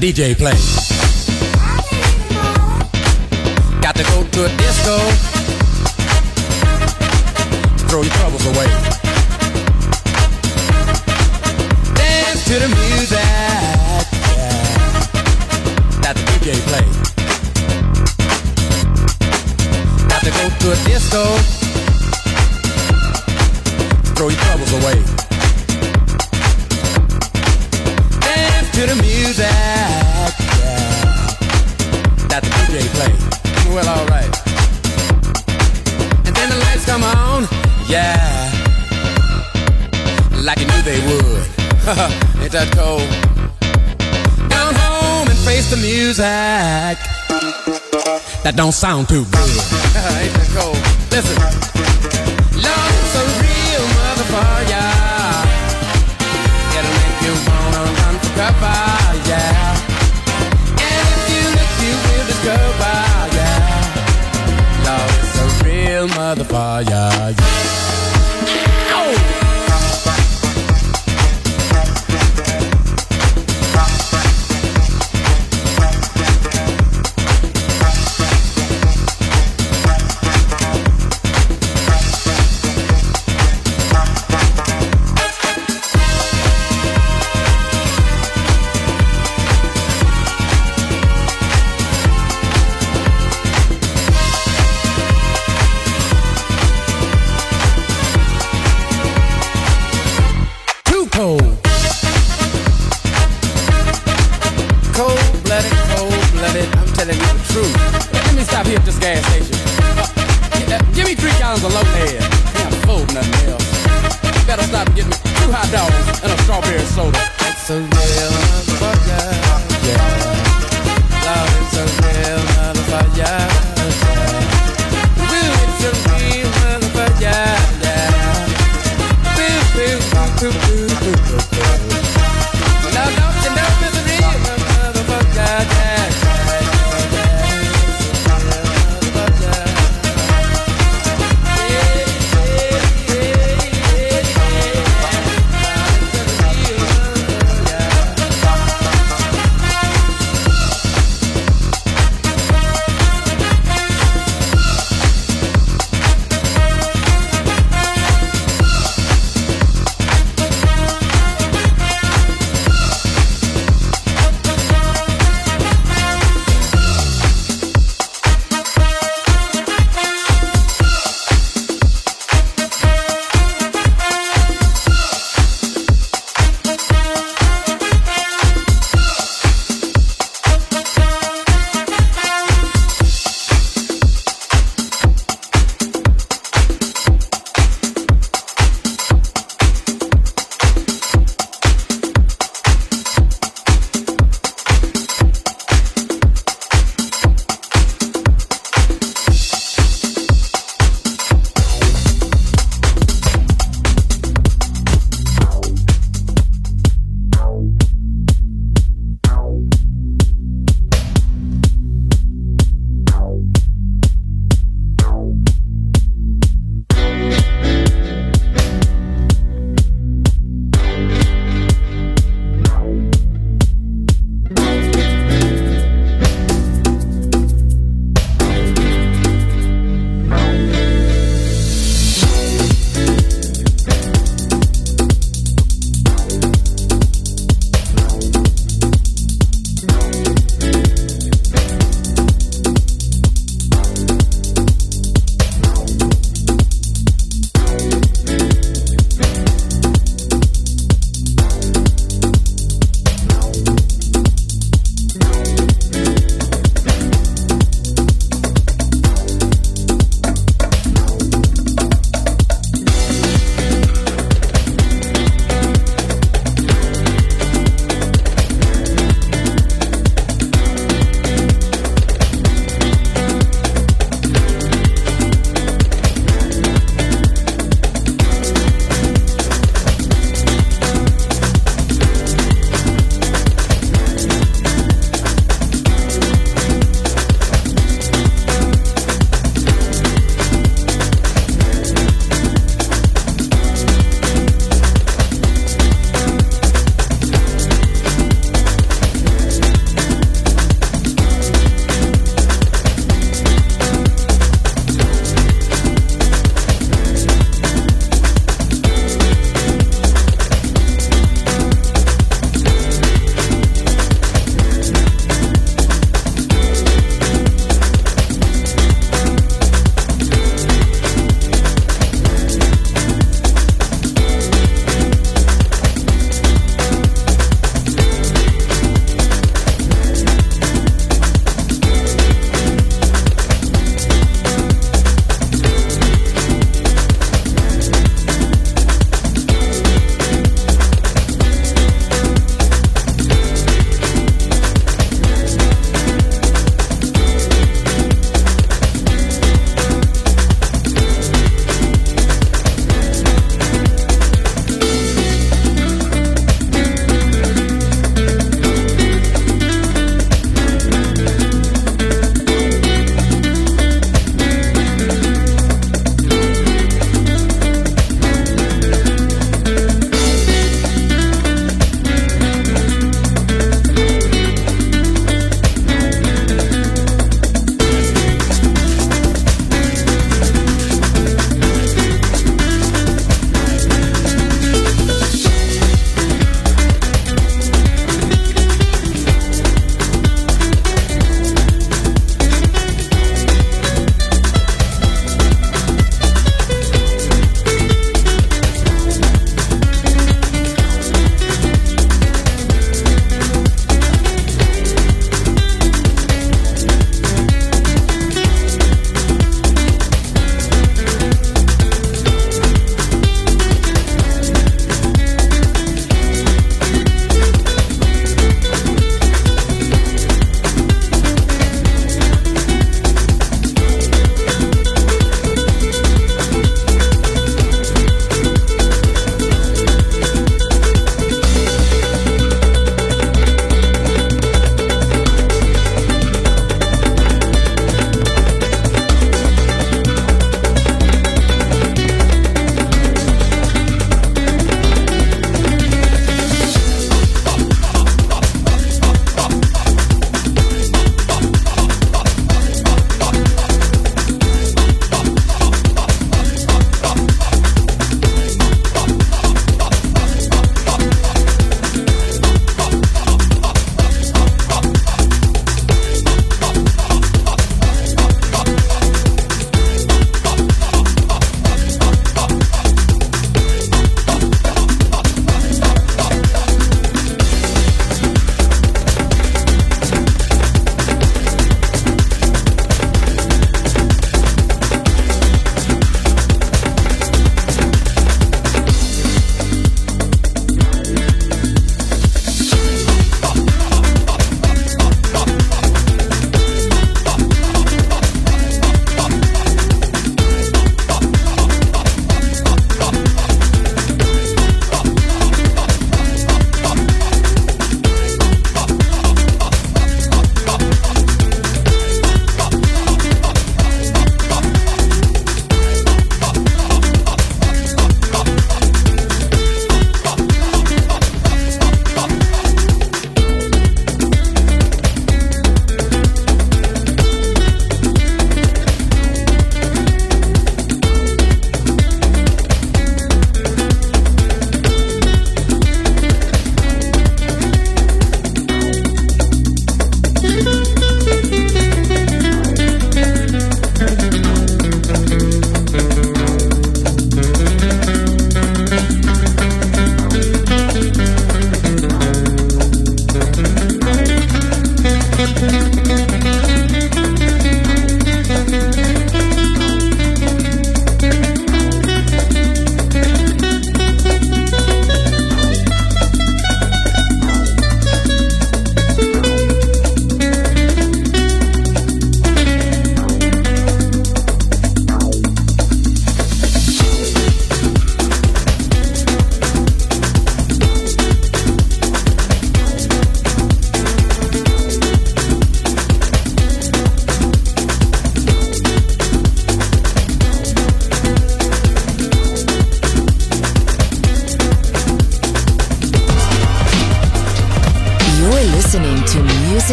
DJ play.